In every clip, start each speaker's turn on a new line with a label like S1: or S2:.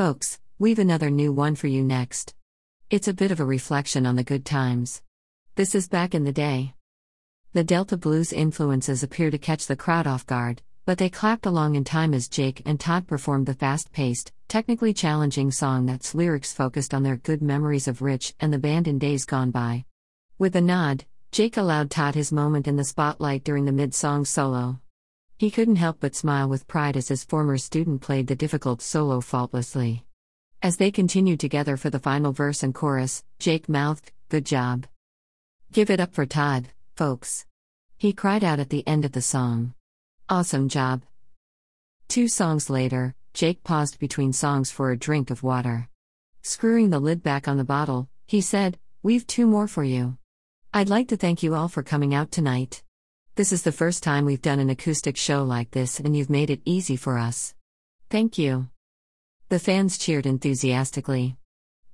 S1: Folks, we've another new one for you next. It's a bit of a reflection on the good times. This is back in the day. The Delta Blues influences appear to catch the crowd off guard, but they clapped along in time as Jake and Todd performed the fast paced, technically challenging song that's lyrics focused on their good memories of Rich and the band in days gone by. With a nod, Jake allowed Todd his moment in the spotlight during the mid song solo. He couldn't help but smile with pride as his former student played the difficult solo faultlessly. As they continued together for the final verse and chorus, Jake mouthed, Good job. Give it up for Todd, folks. He cried out at the end of the song. Awesome job. Two songs later, Jake paused between songs for a drink of water. Screwing the lid back on the bottle, he said, We've two more for you. I'd like to thank you all for coming out tonight. This is the first time we've done an acoustic show like this, and you've made it easy for us. Thank you. The fans cheered enthusiastically.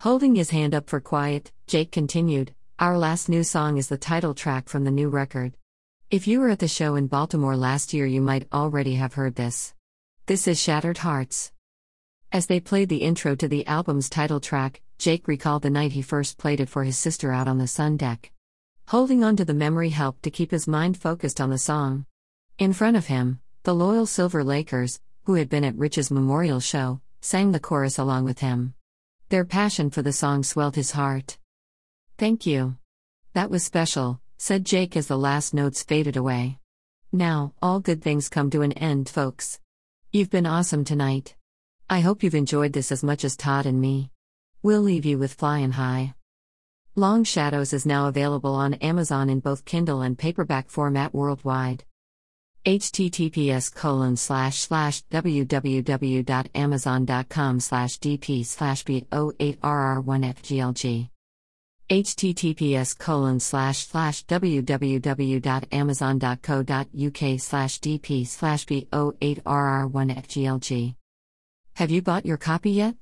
S1: Holding his hand up for quiet, Jake continued Our last new song is the title track from the new record. If you were at the show in Baltimore last year, you might already have heard this. This is Shattered Hearts. As they played the intro to the album's title track, Jake recalled the night he first played it for his sister out on the sun deck. Holding on to the memory helped to keep his mind focused on the song. In front of him, the loyal Silver Lakers, who had been at Rich's memorial show, sang the chorus along with him. Their passion for the song swelled his heart. Thank you. That was special, said Jake as the last notes faded away. Now, all good things come to an end, folks. You've been awesome tonight. I hope you've enjoyed this as much as Todd and me. We'll leave you with Flyin' High. Long Shadows is now available on Amazon in both Kindle and paperback format worldwide. https colon slash slash www.amazon.com slash dp slash b08rr1fglg https colon slash slash www.amazon.co.uk slash dp slash b08rr1fglg Have you bought your copy yet?